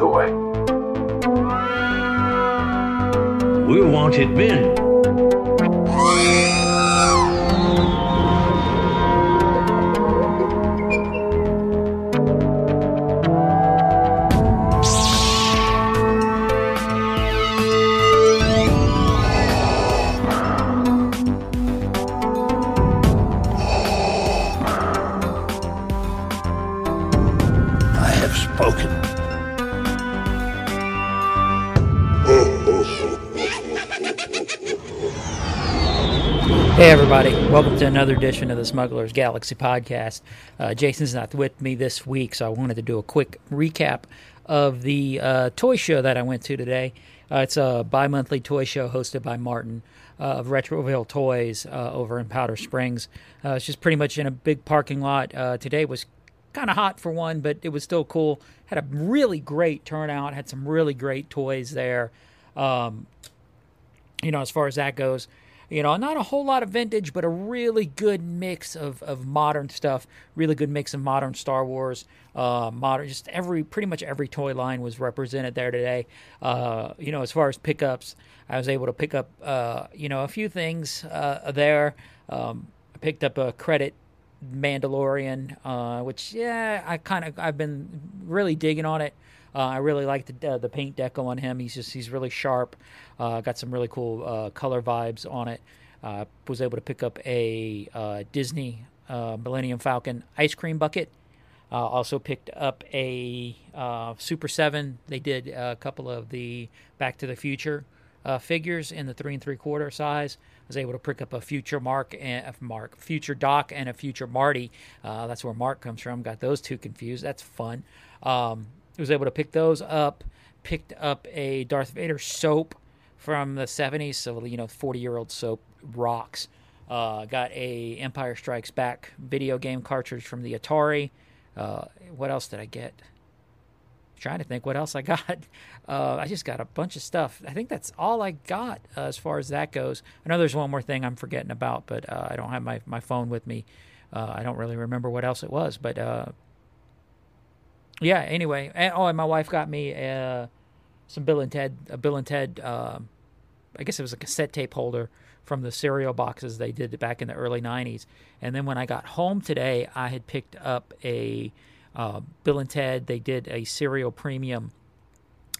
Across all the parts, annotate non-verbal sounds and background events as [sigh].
toy. We want it Hey, everybody. Welcome to another edition of the Smuggler's Galaxy podcast. Uh, Jason's not with me this week, so I wanted to do a quick recap of the uh, toy show that I went to today. Uh, it's a bi monthly toy show hosted by Martin uh, of Retroville Toys uh, over in Powder Springs. Uh, it's just pretty much in a big parking lot. Today was kind of hot for one, but it was still cool. Had a really great turnout, had some really great toys there. Um, you know, as far as that goes. You know, not a whole lot of vintage, but a really good mix of, of modern stuff. Really good mix of modern Star Wars, uh, modern. Just every pretty much every toy line was represented there today. Uh, you know, as far as pickups, I was able to pick up uh, you know a few things uh, there. Um, I picked up a credit Mandalorian, uh, which yeah, I kind of I've been really digging on it. Uh, I really like the uh, the paint deco on him. He's just he's really sharp. Uh, got some really cool uh, color vibes on it. Uh, was able to pick up a uh, Disney Millennium Falcon ice cream bucket. Also picked up a Super Seven. They did a couple of the Back to the Future figures in the three and three quarter size. Was able to pick up a future Mark and a Mark, future Doc, and a future Marty. That's where Mark comes from. Got those two confused. That's fun. Um, was able to pick those up. Picked up a Darth Vader soap from the 70s. So you know, 40 year old soap rocks. Uh, got a Empire Strikes Back video game cartridge from the Atari. Uh, what else did I get? trying to think what else I [laughs] got. Uh, I just got a bunch of stuff. I think that's all I got uh, as far as that goes. I know there's one more thing I'm forgetting about, but uh, I don't have my, my phone with me. Uh, I don't really remember what else it was, but yeah. Anyway, and, oh, and my wife got me uh, some Bill and Ted, a Bill and Ted. um I guess it was a cassette tape holder from the cereal boxes they did back in the early '90s. And then when I got home today, I had picked up a uh, Bill and Ted. They did a cereal premium.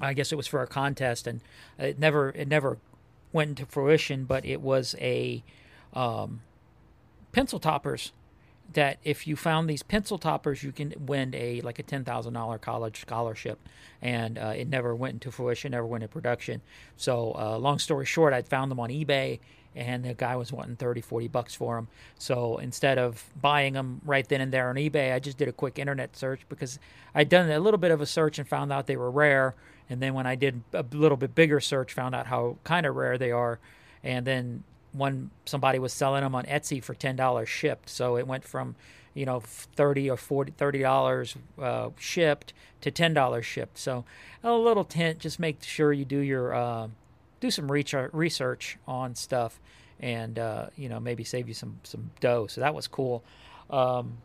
I guess it was for a contest, and it never it never went into fruition. But it was a um, pencil toppers that if you found these pencil toppers, you can win a like a ten thousand dollar college scholarship, and uh, it never went into fruition, never went into production. So, uh, long story short, I found them on eBay, and the guy was wanting 30, 40 bucks for them. So instead of buying them right then and there on eBay, I just did a quick internet search because I'd done a little bit of a search and found out they were rare. And then when I did a little bit bigger search, found out how kind of rare they are. And then one somebody was selling them on Etsy for ten dollars shipped. So it went from you know thirty or 40 thirty dollars uh, shipped to ten dollars shipped. So a little tint. Just make sure you do your uh, do some research research on stuff, and uh, you know maybe save you some some dough. So that was cool. Um,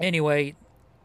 anyway,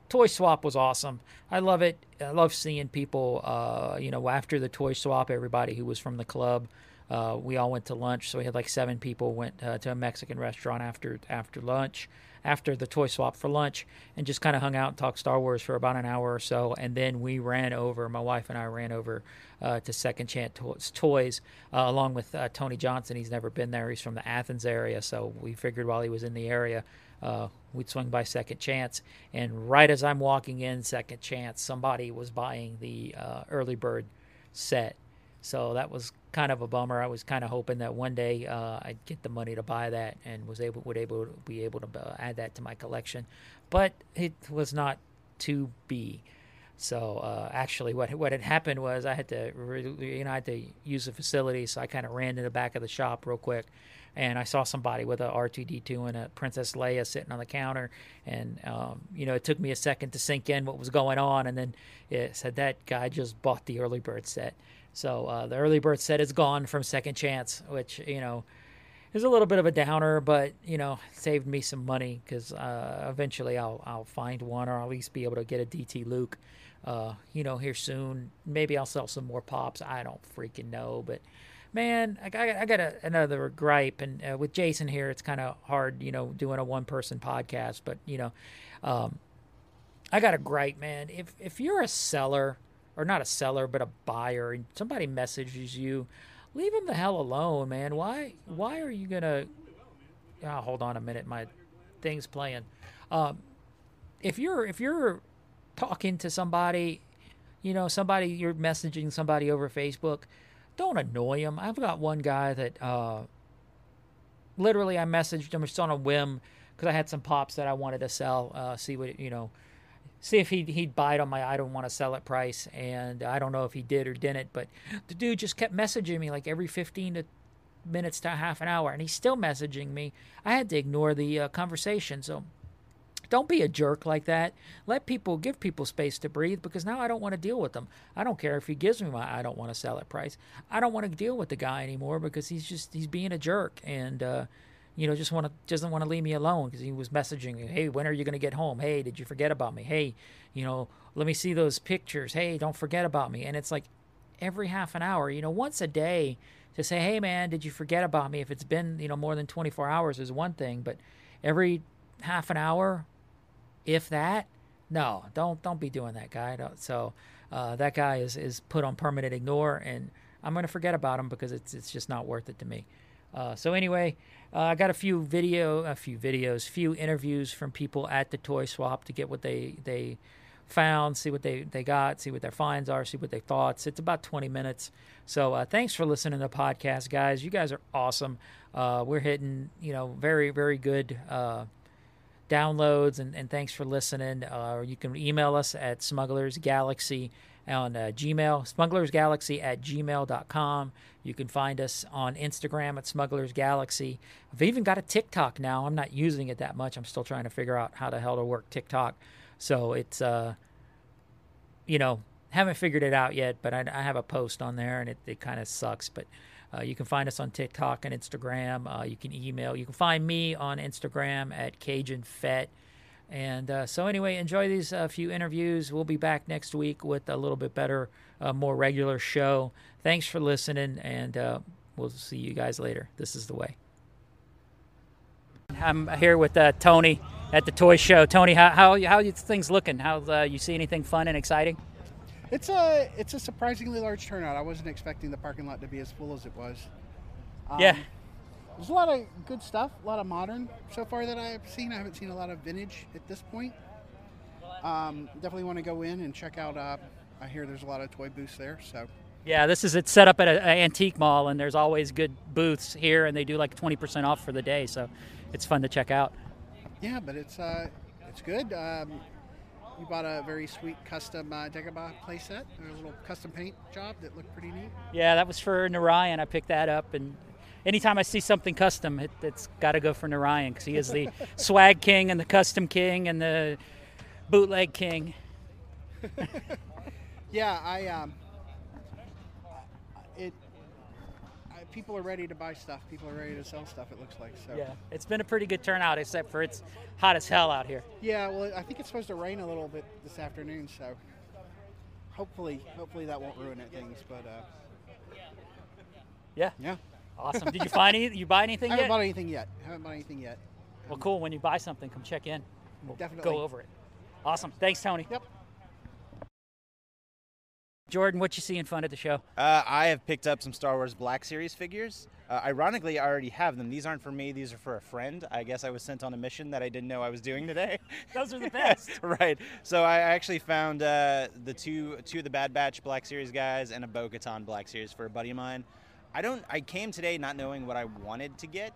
toy swap was awesome. I love it. I love seeing people. Uh, you know, after the toy swap, everybody who was from the club, uh, we all went to lunch. So we had like seven people went uh, to a Mexican restaurant after after lunch, after the toy swap for lunch, and just kind of hung out and talked Star Wars for about an hour or so. And then we ran over. My wife and I ran over uh, to Second Chance to- Toys uh, along with uh, Tony Johnson. He's never been there. He's from the Athens area, so we figured while he was in the area. Uh, we'd swing by Second Chance, and right as I'm walking in Second Chance, somebody was buying the early bird set. So that was kind of a bummer. I was kind of hoping that one day uh, I'd get the money to buy that and was able would able to be able to uh, add that to my collection, but it was not to be. So uh, actually, what what had happened was I had to you know I had to use the facility, so I kind of ran to the back of the shop real quick, and I saw somebody with a R2D2 and a Princess Leia sitting on the counter, and um, you know it took me a second to sink in what was going on, and then it said that guy just bought the early bird set. So uh, the early bird set is gone from Second Chance, which you know is a little bit of a downer, but you know, saved me some money because uh, eventually I'll I'll find one or at least be able to get a DT Luke. Uh, you know, here soon. Maybe I'll sell some more pops. I don't freaking know, but man, I got, I got a, another gripe, and uh, with Jason here, it's kind of hard, you know, doing a one person podcast. But you know, um, I got a gripe, man. If if you're a seller or not a seller but a buyer, and somebody messages you, leave them the hell alone, man. Why why are you gonna? Oh, hold on a minute, my thing's playing. Um, if you're if you're talking to somebody, you know, somebody you're messaging somebody over Facebook, don't annoy them. I've got one guy that uh, literally I messaged him just on a whim because I had some pops that I wanted to sell. Uh, see what you know, see if he'd he'd bite on my I don't want to sell it price, and I don't know if he did or didn't. But the dude just kept messaging me like every 15 to minutes to half an hour, and he's still messaging me. I had to ignore the uh, conversation, so don't be a jerk like that. Let people give people space to breathe because now I don't want to deal with them. I don't care if he gives me my I don't want to sell it price. I don't want to deal with the guy anymore because he's just he's being a jerk and uh, you know just want to doesn't want to leave me alone because he was messaging, you, hey, when are you going to get home? Hey, did you forget about me? Hey, you know, let me see those pictures. Hey, don't forget about me. And it's like every half an hour, you know, once a day to say, hey man, did you forget about me? If it's been you know more than 24 hours is one thing, but every half an hour if that. No, don't don't be doing that, guy. Don't, so uh, that guy is is put on permanent ignore, and I'm going to forget about him because it's it's just not worth it to me. Uh, so anyway, uh, I got a few video, a few videos, few interviews from people at the toy swap to get what they they found, see what they they got, see what their finds are, see what they thoughts. It's about 20 minutes. So uh, thanks for listening to the podcast, guys. You guys are awesome. Uh, we're hitting you know very very good uh, downloads and, and thanks for listening. Uh, you can email us at smugglersgalaxy on uh, Gmail, smugglersgalaxy at gmail.com. You can find us on Instagram at smugglersgalaxy. I've even got a TikTok now. I'm not using it that much. I'm still trying to figure out how the hell to work TikTok. So it's, uh, you know, haven't figured it out yet, but I, I have a post on there and it, it kind of sucks. But uh, you can find us on TikTok and Instagram. Uh, you can email. You can find me on Instagram at Cajun Fett. And uh, so, anyway, enjoy these uh, few interviews. We'll be back next week with a little bit better, uh, more regular show. Thanks for listening, and uh, we'll see you guys later. This is the way. I'm here with Tony at the toy show. Tony, how how how are things looking? How you see anything fun and exciting? It's a it's a surprisingly large turnout. I wasn't expecting the parking lot to be as full as it was. Um, yeah. There's a lot of good stuff, a lot of modern so far that I've seen. I haven't seen a lot of vintage at this point. Um, definitely want to go in and check out. Uh, I hear there's a lot of toy booths there, so. Yeah, this is it's set up at an antique mall, and there's always good booths here, and they do like 20% off for the day, so it's fun to check out. Yeah, but it's uh, it's good. Um, you bought a very sweet custom uh, Dagobah playset, a little custom paint job that looked pretty neat. Yeah, that was for Narayan. I picked that up, and anytime I see something custom, it, has got to go for Narayan because he is the [laughs] swag king and the custom king and the bootleg king. [laughs] yeah, I um, it people are ready to buy stuff. People are ready to sell stuff. It looks like so. Yeah, it's been a pretty good turnout, except for it's hot as hell out here. Yeah, well, I think it's supposed to rain a little bit this afternoon, so hopefully, hopefully that won't ruin it things. But uh, yeah, yeah, awesome. Did you find any? You buy anything I yet? haven't bought anything yet. Haven't bought anything yet. Well, cool. When you buy something, come check in. We'll Definitely go over it. Awesome. Thanks, Tony. Yep. Jordan, what you see in front of the show? Uh, I have picked up some Star Wars Black Series figures. Uh, ironically, I already have them. These aren't for me. These are for a friend. I guess I was sent on a mission that I didn't know I was doing today. [laughs] Those are the [laughs] best. [laughs] right. So I actually found uh, the two two of the Bad Batch Black Series guys and a Bo-Katan Black Series for a buddy of mine. I don't. I came today not knowing what I wanted to get,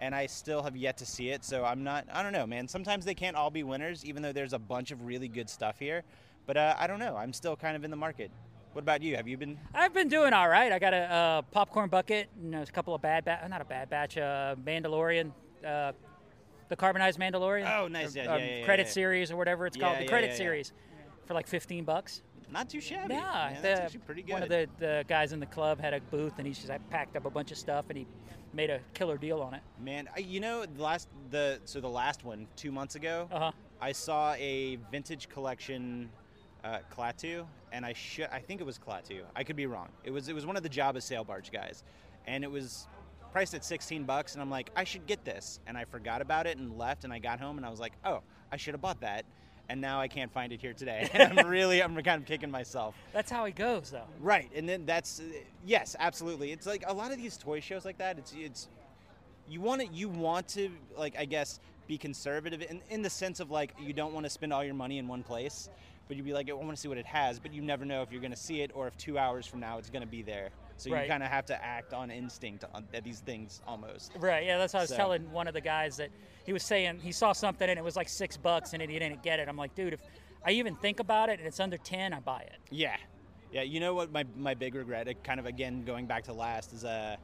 and I still have yet to see it. So I'm not. I don't know, man. Sometimes they can't all be winners, even though there's a bunch of really good stuff here. But uh, I don't know. I'm still kind of in the market. What about you? Have you been? I've been doing all right. I got a, uh, popcorn bucket and a couple of bad batch, not a bad batch, uh, Mandalorian, uh, the carbonized Mandalorian. Oh, nice. Yeah, or, yeah, yeah, Credit yeah. series or whatever it's Yeah, called, the yeah, credit yeah, yeah. series, for like 15 bucks. Not too shabby. Yeah, man, the- that's actually pretty good. one of the, the guys in the club had a booth, and he just like, packed up a bunch of stuff, and he made a killer deal on it. Man, I- you know, the last the so the last one two months ago, Uh huh. I saw a vintage collection uh, Klaatu, and I should I think it was Klaatu. I could be wrong. It was it was one of the Jabba sail barge guys, and it was priced at 16 bucks. And I'm like, I should get this, and I forgot about it and left. And I got home and I was like, oh, I should have bought that. And now I can't find it here today. [laughs] And I'm really I'm kind of kicking myself. That's how it goes, though. Right, and then that's uh, yes, absolutely. It's like a lot of these toy shows like that. It's it's you want to you want to like I guess be conservative in, in the sense of like you don't want to spend all your money in one place, but you'd be like I want to see what it has, but you never know if you're going to see it or if two hours from now it's going to be there. So Right. you kind of have to act on instinct on at these things almost. Right. Yeah, that's what I was So- telling one of the guys that he was saying he saw something and it was like six bucks and he didn't get it. I'm like, dude, if I even think about it and it's under ten, I buy it. Yeah, yeah. You know what? My, my big regret, kind of again going back to last, is uh,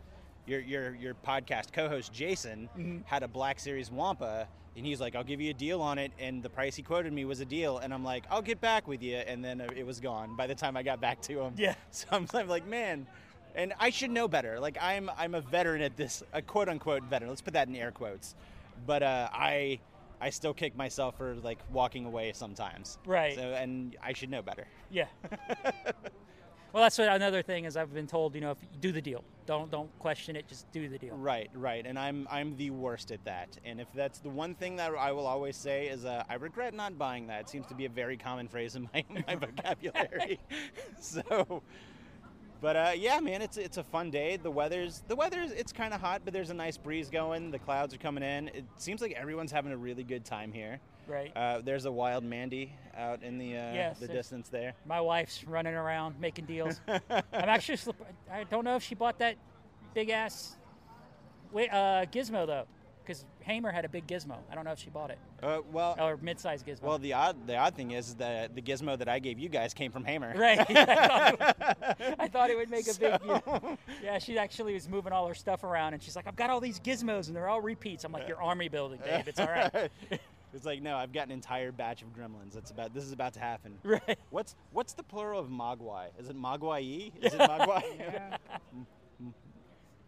your your your podcast co-host Jason had a Black Series Wampa, and he's like, "I'll give you a deal on it," and the price he quoted me was a deal, and I'm like, "I'll get back with you," and then uh, it was gone by the time I got back to him. Yeah. [laughs] So I'm, I'm like, man. And I should know better. Like I'm, I'm a veteran at this, a quote unquote veteran. Let's put that in air quotes. But uh, I, I still kick myself for like walking away sometimes. Right. So and I should know better. Yeah. [laughs] well, that's what another thing is. I've been told, you know, if you do the deal, don't don't question it, just do the deal. Right, right, and I'm I'm the worst at that. And if that's the one thing that I will always say is, uh, I regret not buying that. It seems to be a very common phrase in my [laughs] my vocabulary. [laughs] so, but uh, yeah, man, it's it's a fun day. The weather's the weather's it's kind of hot, but there's a nice breeze going. The clouds are coming in. It seems like everyone's having a really good time here. Right. Uh, there's a wild Mandy out in the uh, Yes, the distance there. My wife's running around making deals. [laughs] I'm actually, I don't know if she bought that big ass wait, uh, gizmo though, because Hamer had a big gizmo. I don't know if she bought it Uh, well, or mid-sized gizmo. well, the odd the odd thing is that the gizmo that I gave you guys came from Hamer. Right. [laughs] I, thought it [laughs] would, I thought it would make a big. Yeah. yeah, she actually was moving all her stuff around, and she's like, "I've got all these gizmos, and they're all repeats." I'm like, "Your army building, Dave. It's all right." [laughs] It's like no, I've got an entire batch of gremlins. That's about this is about to happen. right. What's what's the plural of mogwai? Is it mogwai? Is it mogwai?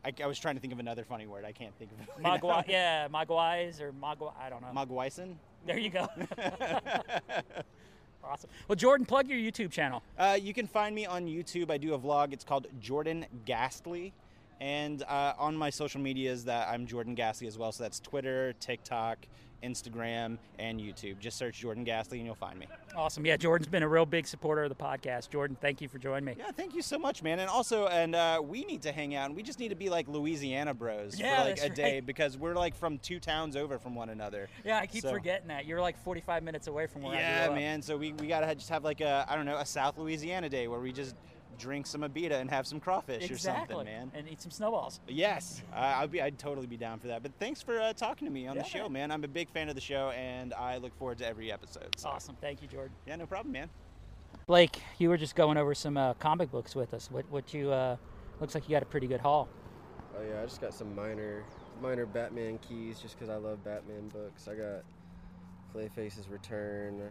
I, I was trying to think of another funny word. I can't think of it. right Mogwai, yeah, Mogwais or Mogwai. I don't know. Mogwaisen? there you go. [laughs] awesome. Well, Jordan, plug your YouTube channel. Uh, you can find me on YouTube. I do a vlog. It's called Jordan Ghastly. And uh, on my social medias, that I'm Jordan Ghastly as well. So that's Twitter, TikTok, Instagram, and YouTube. Just search Jordan Ghastly and you'll find me. Awesome. Yeah, Jordan's been a real big supporter of the podcast. Jordan, thank you for joining me. Yeah, thank you so much, man. And also, and uh, we need to hang out, and we just need to be like Louisiana bros Yeah, for like a day because we're like from two towns over from one another. Yeah, I keep So- forgetting that. You're like 45 minutes away from where I am. Yeah, grew up. man. So we, we gotta just have like a I don't know a South Louisiana day where we just drink some Abita and have some crawfish Exactly. or something, man. And eat some snowballs. Yes, I I'd be I'd totally be down for that. But thanks for uh, talking to me on Yeah, the show, man. man. I'm a big fan of the show, and I look forward to every episode. So. Awesome. Thank you, Jordan. Yeah, no problem, man. Blake, you were just going over some uh, comic books with us. What, what you, uh, looks like you got a pretty good haul. Oh yeah, I just got some minor, minor Batman keys just because I love Batman books. I got Clayface's Return.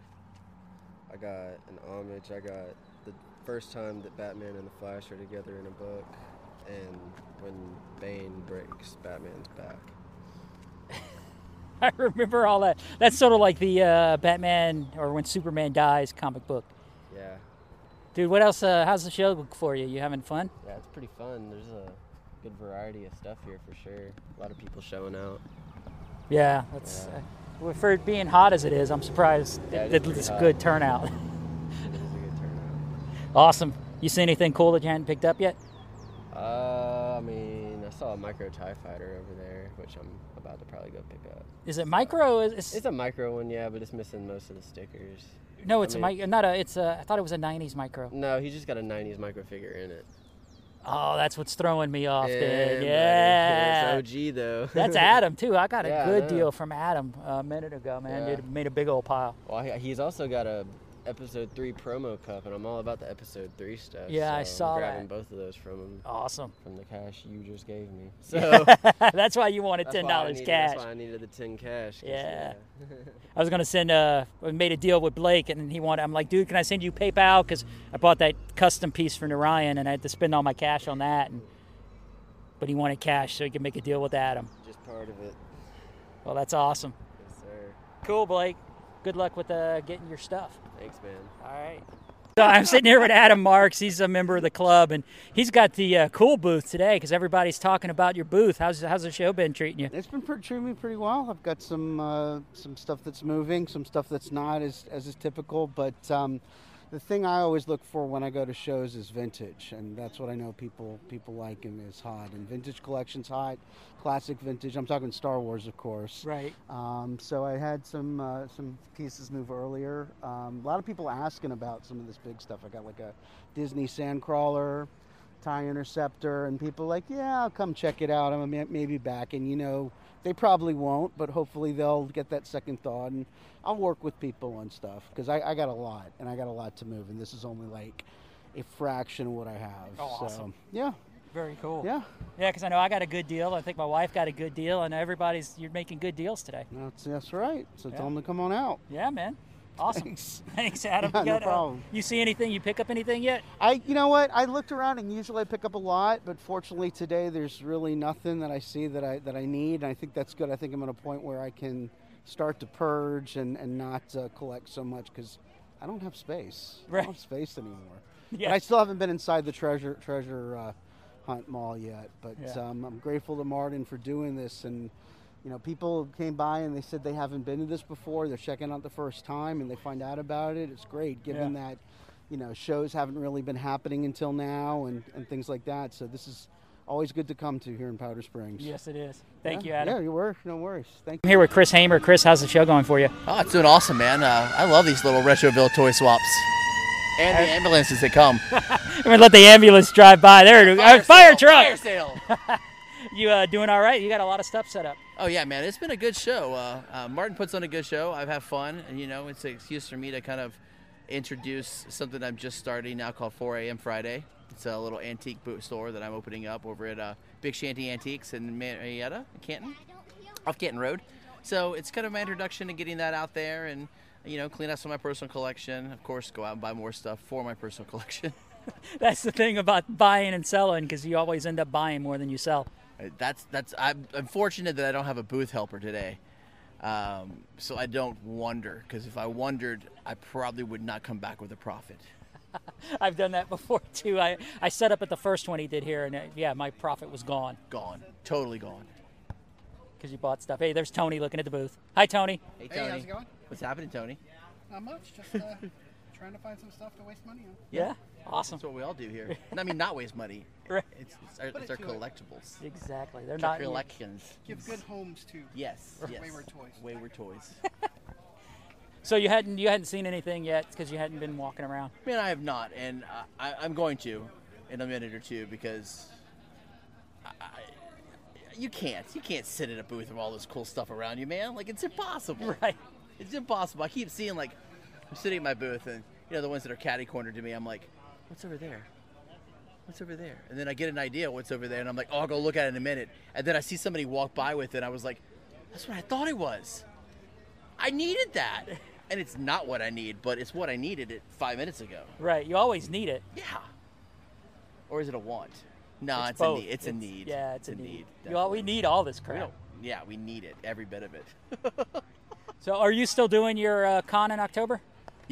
I got an homage. I got the first time that Batman and the Flash are together in a book, and when Bane breaks Batman's back. [laughs] I remember all that. That's sort of like the uh, Batman or when Superman dies comic book. Yeah, Dude, what else? Uh, how's the show look for you? You having fun? yeah, it's pretty fun. There's a good variety of stuff here for sure. A lot of people showing out. Yeah, that's. Uh, for it being hot as it is, I'm surprised Yeah, it that is pretty it's a good turnout. [laughs] It is a good turnout. Awesome. You see anything cool that you hadn't picked up yet? Uh, I mean, I saw a micro Tie Fighter over there, which I'm about to probably go pick up. Is it micro? Is, is- It's a micro one, yeah, but it's missing most of the stickers. no, I it's mean- a mic. Not a. It's a. I thought it was a '90s micro. No, he just got a '90s micro figure in it. Oh, that's what's throwing me off, dude. buddy. [laughs] Yeah. it's OG though. That's [laughs] Adam too. I got a Yeah, good deal from Adam a minute ago, man. Yeah. Did made a big old pile. well, he's also got a episode three promo cup, and I'm all about the episode three stuff. Yeah, I saw I'm grabbing that. both of those from him Awesome. from the cash you just gave me. [laughs] So That's why you wanted ten dollars cash. That's why I needed the ten cash. Yeah. [laughs] I was gonna send. Uh, we made a deal with Blake, and he wanted. I'm like, dude, can I send you PayPal? Because I bought that custom piece for Narayan, and I had to spend all my cash on that. And but he wanted cash, so he could make a deal with Adam. just part of it. Well, that's awesome. Yes, sir. Cool, Blake. Good luck with uh, getting your stuff. Thanks, man. All right. So I'm sitting here with Adam Marks. He's a member of the club, and he's got the uh, cool booth today because everybody's talking about your booth. How's how's the show been treating you? It's been pretty, treating me pretty well. I've got some uh, some stuff that's moving, some stuff that's not as as is typical. But um, the thing I always look for when I go to shows is vintage, and that's what I know people people like and is hot. And vintage collection's hot, classic vintage. I'm talking Star Wars, of course. Right. Um, so I had some uh, some pieces move earlier. Um, a lot of people asking about some of this big stuff. I got like a Disney Sandcrawler, Tie Interceptor, and people like, yeah, I'll come check it out. I'm maybe back, and you know, they probably won't, but hopefully they'll get that second thought, and I'll work with people on stuff because I, I got a lot, and I got a lot to move, and this is only like a fraction of what I have. Oh, so awesome. yeah, Very cool. yeah, Yeah, because I know I got a good deal. I think my wife got a good deal, and everybody's you're making good deals today. that's that's right. So Yeah. tell them to come on out. Yeah, man. Awesome. Thanks. [laughs] Thanks, Adam. Yeah, You no got, uh, problem. you see anything? You pick up anything yet? I, you know what? I looked around and usually I pick up a lot, but fortunately today there's really nothing that I see that I that I need. And I think that's good. I think I'm at a point where I can start to purge and and not uh, collect so much because I don't have space. I don't have space anymore. [laughs] Yeah. But I still haven't been inside the treasure treasure uh, hunt mall yet. But Yeah. um, I'm grateful to Martin for doing this and. You know, people came by and they said they haven't been to this before. They're checking out the first time and they find out about it. It's great, given Yeah. that you know shows haven't really been happening until now and, and things like that so this is always good to come to here in powder springs Yes, it is. Thank yeah, you, Adam. yeah you were no worries thank you. I'm here with Chris Hamer. Chris, how's the show going for you? Oh, it's doing awesome, man. Uh, I love these little Retroville toy swaps. And the ambulances that come. [laughs] I'm gonna let the ambulance drive by. There, it is. Uh, fire sale, truck. Fire sale. [laughs] You uh, doing all right? You got a lot of stuff set up. Oh yeah, man. It's been a good show. Uh, uh, Martin puts on a good show. I've had fun, and you know, it's an excuse for me to kind of introduce something I'm just starting now called 4 a.m. Friday. It's a little antique boot store that I'm opening up over at uh, Big Shanty Antiques in Marietta, Canton, off Canton Road. So it's kind of my introduction to getting that out there, and you know, clean out some of my personal collection. Of course, go out and buy more stuff for my personal [laughs] collection. That's the thing about buying and selling because you always end up buying more than you sell. That's that's. I'm, I'm fortunate that I don't have a booth helper today, um, so I don't wonder. Because if I wondered, I probably would not come back with a profit. [laughs] I've done that before too. I, I set up at the first one he did here, and uh, yeah, my profit was gone Gone, totally gone. because you bought stuff. Hey, there's Tony looking at the booth. Hi, Tony. Hey Hey, how's it going? What's happening, Tony? not much just uh, [laughs] trying to find some stuff to waste money on Yeah, awesome. That's what we all do here. [laughs] I mean, not waste money. [laughs] Right. It's, it's our, it's our to it. collectibles. Exactly. They're It's not. collections. give good homes to Yes, yes. Wayward toys. Wayward toys. [laughs] So you hadn't you hadn't seen anything yet because you hadn't been walking around. Man, I have not, and I, I, I'm going to in a minute or two because I, I, you can't you can't sit in a booth with all this cool stuff around you, man. Like it's impossible. Right. It's impossible. I keep seeing like I'm sitting in my booth, and you know the ones that are catty cornered to me. I'm like, what's over there? What's over there? And then I get an idea what's over there, and I'm like, oh, I'll go look at it in a minute. And then I see somebody walk by with it. And I was like, that's what I thought it was. I needed that. And it's not what I need, but it's what I needed it five minutes ago. Right. You always need it. Yeah. Or is it a want? No, it's, both. a need. It's, a need. Yeah, it's, a need. All, we need all this crap. yeah, we need it. Every bit of it. [laughs] So, are you still doing your uh, con in October?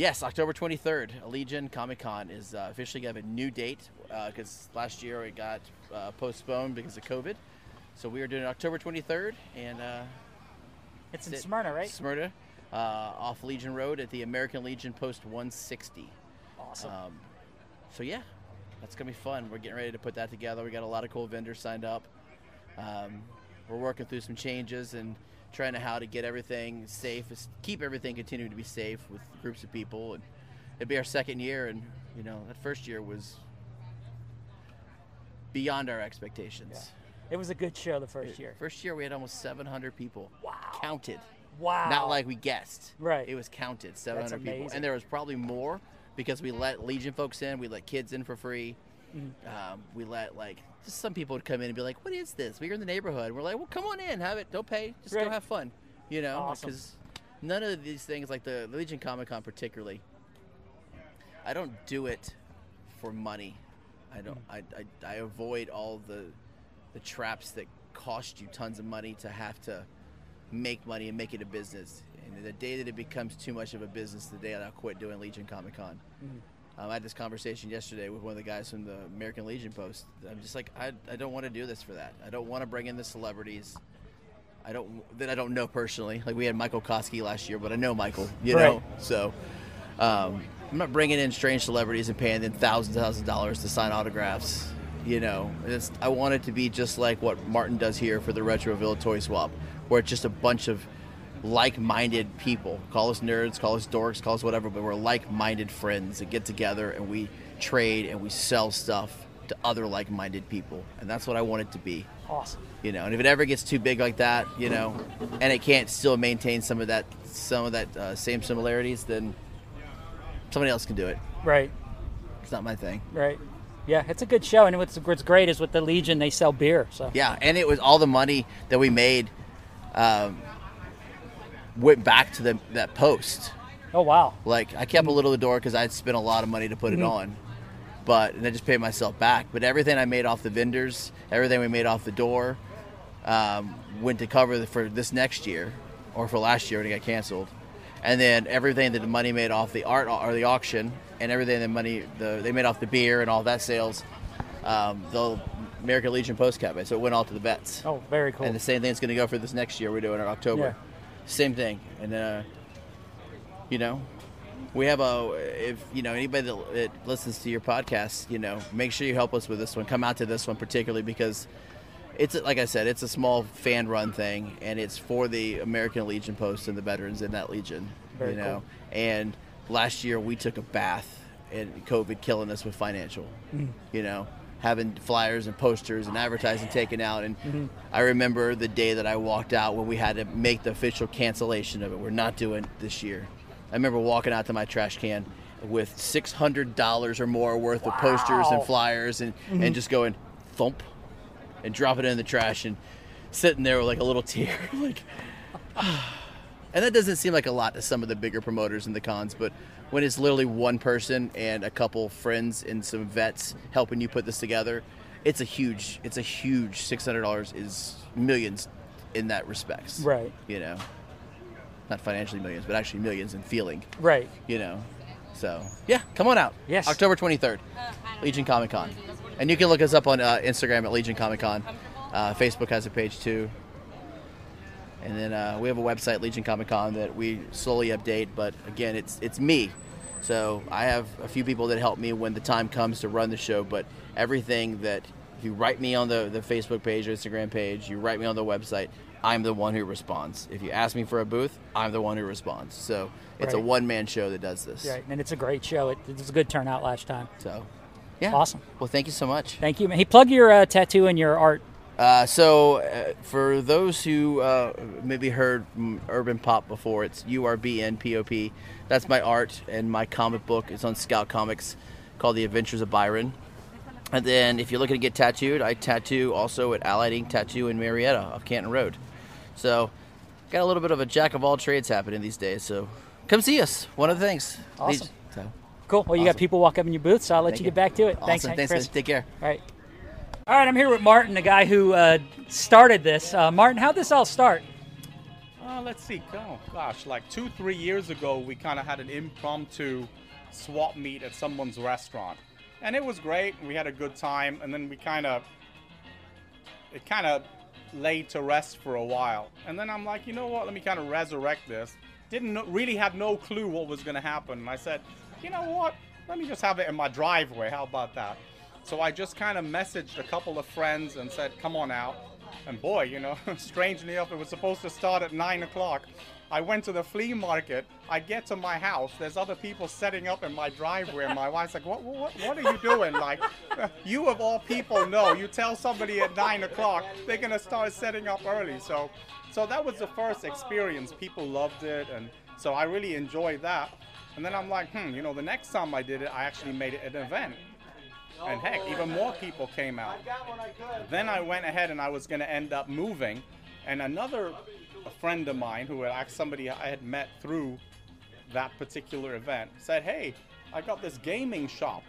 Yes, October 23rd, Legion Comic Con is uh, officially going to have a new date because last year it got uh, postponed because of COVID. So we are doing it October 23rd and uh, It's in Sit- Smyrna, right? Smyrna uh, off Legion Road at the American Legion Post 160. Awesome. Um, so yeah, that's gonna be fun. We're getting ready to put that together. We got a lot of cool vendors signed up. Um, we're working through some changes and trying to how to get everything safe, is- keep everything continuing to be safe with groups of people. And it'd be our second year, and you know that first year was beyond our expectations. It was a good show the first year. First year we had almost 700 people. Wow. Counted. Wow. Not like we guessed. Right. It was counted 700 people, and there was probably more because we let Legion folks in. We let kids in for free. Mm-hmm. Um, we let like just some people would come in and be like, "What is this? We're in the neighborhood." We're like, "Well, come on in, have it. Don't pay. Just go have fun." You know, Awesome. because none of these things, like the Legion Comic Con particularly, I don't do it for money. I don't. I, I, I avoid all the the traps that cost you tons of money to have to make money and make it a business. And the day that it becomes too much of a business, the day that I'll quit doing Legion Comic Con. Um, I had this conversation yesterday with one of the guys from the American Legion Post. I'm just like, I, I don't want to do this for that. I don't want to bring in the celebrities. I don't that I don't know personally. Like we had Michael Koski last year, but I know Michael, you Right. know. So um, I'm not bringing in strange celebrities and paying them thousands and thousands of dollars to sign autographs. You know, it's, I want it to be just like what Martin does here for the Retroville Toy Swap, where it's just a bunch of like-minded people. Call us nerds, call us dorks, call us whatever, but we're like-minded friends that get together and we trade and we sell stuff to other like-minded people, and that's what I want it to be Awesome. you know and if it ever gets too big like that you know and it can't still maintain some of that some of that uh, same similarities then somebody else can do it Right. it's not my thing Right. Yeah, it's a good show, and what's, what's great is with the Legion they sell beer. So yeah and it was all the money that we made um, went back to the, that post. Oh wow. like i kept a little of the door because i'd spent a lot of money to put it on but and i just paid myself back. But everything i made off the vendors everything we made off the door um, went to cover the, for this next year or for last year when it got canceled. And then everything that the money made off the art or the auction and everything the money the, they made off the beer and all that sales um, the american legion post kept so it went all to the vets. Oh, very cool. and the same thing's going to go for this next year. We're doing in october. Yeah. Same thing and uh, you know we have a if you know anybody that, listens to your podcast you know make sure you help us with this one come out to this one particularly because it's like i said it's a small fan run thing and it's for the american legion post and the veterans in that legion Very you know cool. and last year we took a bath and covid killing us with financial Mm. you know having flyers and posters and advertising taken out and Mm-hmm. i remember the day that i walked out when we had to make the official cancellation of it we're not doing it this year i remember walking out to my trash can with $600 or more worth of posters Wow. Mm-hmm. and flyers and, and just going thump and dropping it in the trash and sitting there with like a little tear [laughs] like [sighs] and that doesn't seem like a lot to some of the bigger promoters in the cons, but when it's literally one person and a couple friends and some vets helping you put this together, it's a huge it's a huge six hundred dollars is millions in that respects. Right. You know. Not financially millions, but actually millions in feeling, Right. you know. So yeah, come on out. Yes. October twenty third. Legion Comic Con. And you can look us up on uh, Instagram at Legion Comic Con. Uh, Facebook has a page too. And then uh, we have a website, Legion Comic Con, that we slowly update. But again, it's it's me, so I have a few people that help me when the time comes to run the show. But everything that if you write me on the the Facebook page or Instagram page, you write me on the website, I'm the one who responds. If you ask me for a booth, I'm the one who responds. So it's a one man show that does this. Right. And it's a great show. It, it was a good turnout last time. So yeah, Awesome. Well, thank you so much. Thank you. man. He plug your uh, tattoo and your art. Uh, so, uh, for those who uh, maybe heard Urban Pop before, it's U R B N P O P. That's my art, and my comic book is on Scout Comics called The Adventures of Byron. And then, if you're looking to get tattooed, I tattoo also at Allied Ink Tattoo in Marietta off Canton Road. So, got a little bit of a jack of all trades happening these days. So, come see us. One of the things. Awesome. So, Cool. Well, you got people walk up in your booth, so I'll let you you. get back to it. awesome. Thanks, Thanks, Chris. Take care. All right. All right, I'm here with Martin, the guy who uh, started this. Uh, Martin, how'd this all start? Uh, let's see. Oh gosh, like two, three years ago, we kind of had an impromptu swap meet at someone's restaurant, and it was great. We had a good time, and then we kind of it kind of laid to rest for a while, and then I'm like, you know what? Let me kind of resurrect this. Didn't know, really have no clue what was going to happen. And I said, you know what? Let me just have it in my driveway. How about that? So I just kind of messaged a couple of friends and said, come on out. And boy, you know, [laughs] strangely enough, it was supposed to start at 9 o'clock. I went to the flea market. I get to my house. There's other people setting up in my driveway, and my [laughs] wife's like, "What? What? What are you doing? Like, [laughs] you of all people know. You tell somebody at nine o'clock, they're gonna start setting up early. So, so that was the first experience. People loved it, and so I really enjoyed that. And then I'm like, hmm, you know, the next time I did it, I actually made it an event. And heck, even more people came out. Then I went ahead and I was going to end up moving. And another a friend of mine, who had somebody I had met through that particular event, said, Hey, I got this gaming shop.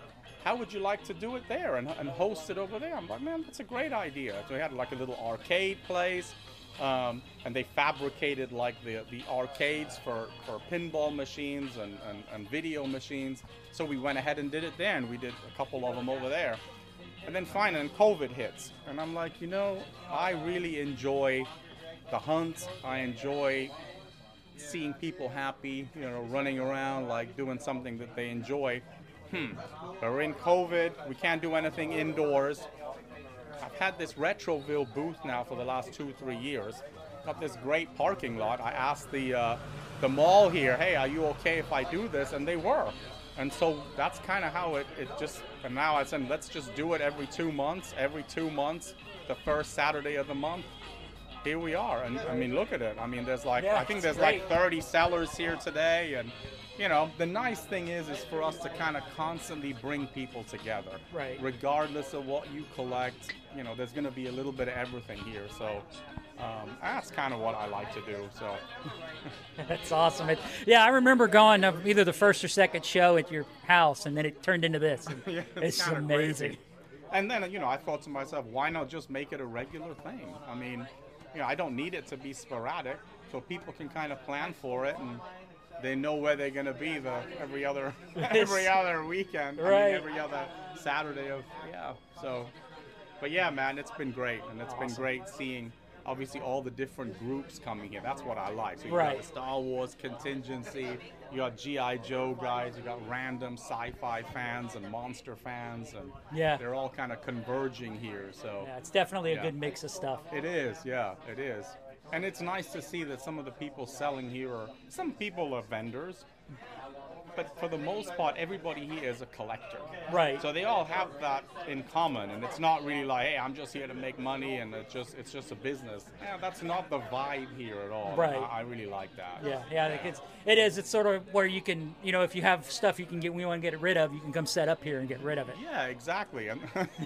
How would you like to do it there and, and host it over there? I'm like, man, that's a great idea. So we had like a little arcade place. Um, and they fabricated like the, the arcades for, for pinball machines and, and, and video machines. So we went ahead and did it there, and we did a couple of them over there. And then finally, COVID hits, and I'm like, you know, I really enjoy the hunt. I enjoy seeing people happy, you know, running around like doing something that they enjoy. Hmm. We're in COVID. We can't do anything indoors. I've had this Retroville booth now for the last two, three years. Got this great parking lot. I asked the uh, the mall here, hey, are you okay if I do this? And they were. And so that's kind of how it, it just, and now I said, let's just do it every two months. Every two months, the first Saturday of the month. Here we are. And I mean, look at it. I mean, there's like, Yeah, I think there's great. like 30 sellers here today. And, you know, the nice thing is, is for us to kind of constantly bring people together. Right. Regardless of what you collect, you know, there's going to be a little bit of everything here. So um, that's kind of what I like to do. So. [laughs] That's awesome. It, yeah, I remember going to either the first or second show at your house, and then it turned into this. [laughs] Yeah, it's kinda amazing. crazy. And then, you know, I thought to myself, why not just make it a regular thing? I mean, you know, I don't need it to be sporadic, so people can kind of plan for it and they know where they're going to be the every other [laughs] every other weekend. I Right. mean, every other Saturday of yeah. So, but yeah, man, it's been great, and it's been great seeing. Obviously, all the different groups coming here. That's what I like. So you Right. got the Star Wars contingency, you got GI Joe guys, you got random sci-fi fans and monster fans, and Yeah. they're all kind of converging here. So Yeah, it's definitely a Yeah. good mix of stuff. it is, yeah, it is. And it's nice to see that some of the people selling here are some people are vendors, but for the most part, everybody here is a collector. Right. So they all have that in common, and it's not really like, hey, I'm just here to make money, and it's just it's just a business. Yeah, that's not the vibe here at all. Right. I, I really like that. Yeah, yeah, I think it's it is. It's sort of where you can, you know, if you have stuff you can get, we want to get rid of, you can come set up here and get rid of it. Yeah, exactly. And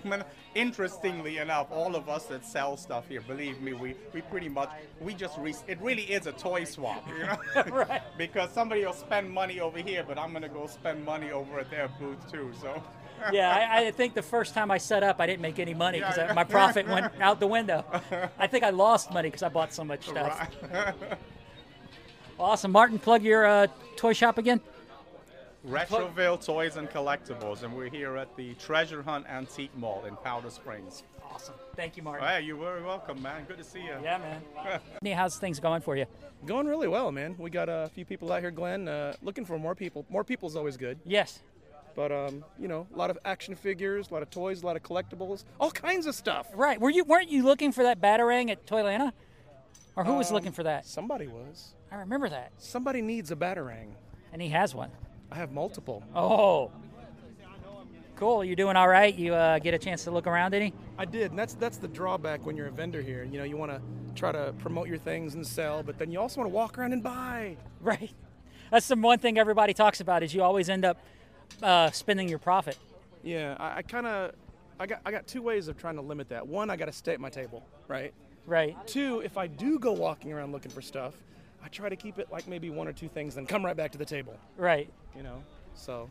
[laughs] interestingly enough, all of us that sell stuff here, believe me, we, we pretty much we just re- it really is a toy swap, you know? [laughs] Right. [laughs] because somebody will spend money over here, but I'm gonna go spend money over at their booth too. So. [laughs] Yeah, I, I think the first time I set up, I didn't make any money because Yeah. my profit [laughs] went out the window. I think I lost money because I bought so much stuff. Right. [laughs] Awesome, Martin. Plug your uh, toy shop again. Retroville Toys and Collectibles, and we're here at the Treasure Hunt Antique Mall in Powder Springs. Awesome. Thank you, Martin. Hey, you're very welcome, man. Good to see you. Yeah, man. [laughs] Hey, How's things going for you? Going really well, man. We got a few people out here, Glen. Uh, looking for more people. More people is always good. Yes. But um, you know, a lot of action figures, a lot of toys, a lot of collectibles, all kinds of stuff. Right. Were you weren't you looking for that batarang at Toylanta? Or who was Um, looking for that? Somebody was. I remember that. Somebody needs a batarang. And he has one. I have multiple. Oh. Cool. You're doing all right? You uh, get a chance to look around any? I did, and that's that's the drawback when you're a vendor here. You know, you want to try to promote your things and sell, but then you also want to walk around and buy. [laughs] Right. That's the one thing everybody talks about is you always end up uh, spending your profit. Yeah, I, I kind of, I got I got two ways of trying to limit that. One, I got to stay at my table, right? Right. Two, if I do go walking around looking for stuff, I try to keep it like maybe one or two things, then come right back to the table. Right. You know, so.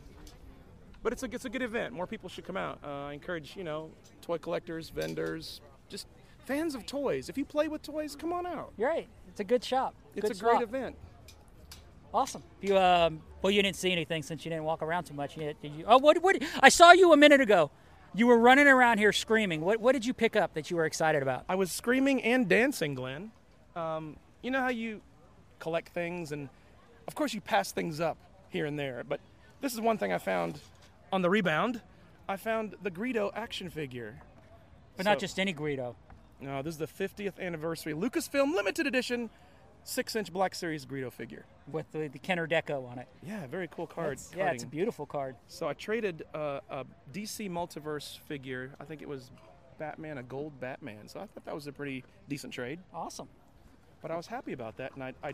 But it's a it's a good event. More people should come out. Uh, I encourage you know toy collectors, vendors, just fans of toys. If you play with toys, come on out. You're right. It's a good shop. It's Good a great event. Awesome. You um, well, you didn't see anything since you didn't walk around too much yet, did you? Oh, what? What? I saw you a minute ago. You were running around here screaming. What? What did you pick up that you were excited about? I was screaming and dancing, Glen. Um, you know how you collect things, and of course you pass things up here and there. But this is one thing I found on the rebound. I found the Greedo action figure. But not just any Greedo. No, this is the 50th anniversary Lucasfilm limited edition six-inch Black Series Greedo figure. with the, the Kenner Deco on it. Yeah, very cool card. That's- yeah, it's a beautiful card. So I traded uh, a DC Multiverse figure. I think it was Batman, a gold Batman. So I thought that was a pretty decent trade. Awesome. But I was happy about that, and I, I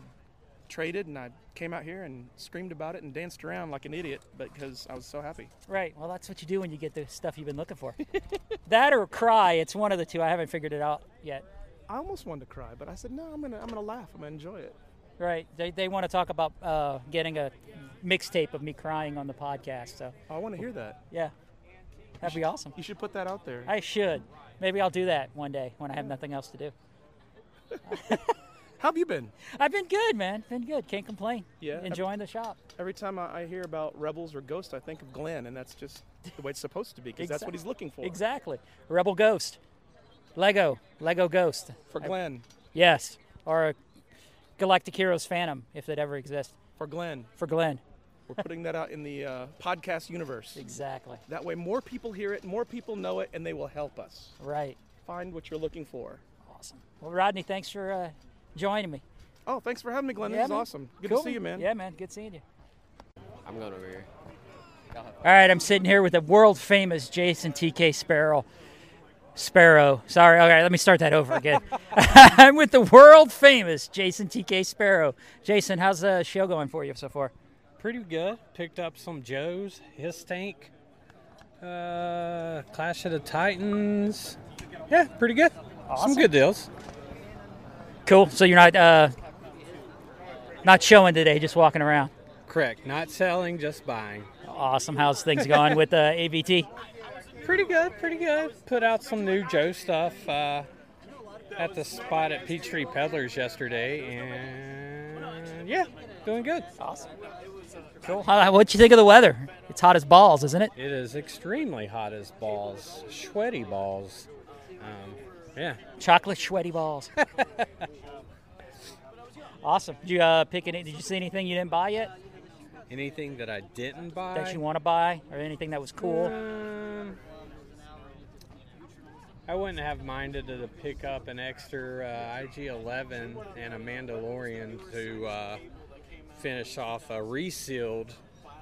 traded, and I came out here and screamed about it and danced around like an idiot because I was so happy. Right. Well, that's what you do when you get the stuff you've been looking for. [laughs] that or cry. It's one of the two. I haven't figured it out yet. I almost wanted to cry, but I said no. I'm gonna I'm gonna laugh. I'm gonna enjoy it. Right. They, they want to talk about uh, getting a mixtape of me crying on the podcast. So I want to hear that. yeah, that'd be awesome. You should put that out there. I should. Maybe I'll do that one day when I have nothing else to do. [laughs] How have you been? I've been good, man. Been good. Can't complain. Yeah. Enjoying the shop. Every time I, I hear about rebels or ghosts, I think of Glen, and that's just the way it's supposed to be because that's what he's looking for. Exactly. Rebel Ghost. Lego. Lego Ghost. For I- Glen. yes. Or a Galactic Heroes Phantom, if it ever exists. For Glen. For Glen. We're putting that out in the uh, podcast universe. Exactly. That way, more people hear it, more people know it, and they will help us Right. find what you're looking for. Awesome. Well, Rodney, thanks for uh, joining me. Oh, thanks for having me, Glen. Yeah, this is man. awesome. Good Cool, to see you, man. Yeah, man. Good seeing you. I'm going over here. All right, I'm sitting here with the world famous Jason TK Sparrow. Sparrow. Sorry. All right, let me start that over again. [laughs] [laughs] I'm with the world famous Jason TK Sparrow. Jason, how's the show going for you so far? Pretty good. Picked up some Joes, his tank, uh, Clash of the Titans. Yeah, pretty good. Some good deals. Cool. So you're not uh, not showing today, just walking around. Correct. Not selling, just buying. Awesome. How's things going with uh, AVT? Pretty good. Pretty good. Put out some new Joe stuff uh, at the spot at Peachtree Peddlers yesterday, and yeah, doing good. Awesome. Cool. What'd you think of the weather? It's hot as balls, isn't it? It is extremely hot as balls, sweaty balls. Um, yeah. Chocolate sweaty balls. [laughs] awesome. Did you uh, pick any? Did you see anything you didn't buy yet Anything that I didn't buy that you want to buy, or anything that was cool? Um, I wouldn't have minded to pick up an extra uh, IG-11 and a Mandalorian to uh, finish off a resealed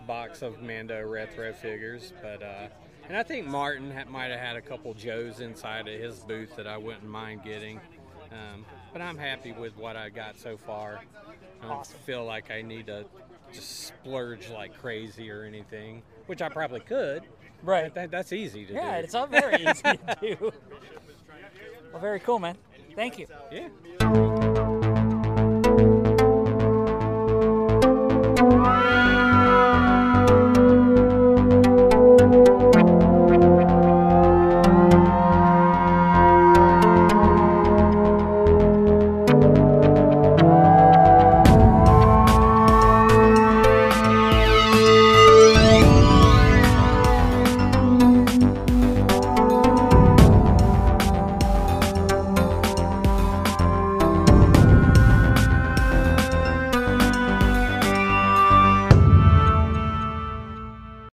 box of Mando retro figures, but uh, and I think Martin ha- might have had a couple Joes inside of his booth that I wouldn't mind getting. Um, but I'm happy with what I got so far. I don't awesome. feel like I need to just splurge like crazy or anything, which I probably could. Right. That, that's easy to yeah, do. Yeah, it's all very [laughs] easy to do. Well, very cool, man. Thank you. Yeah. Thank you.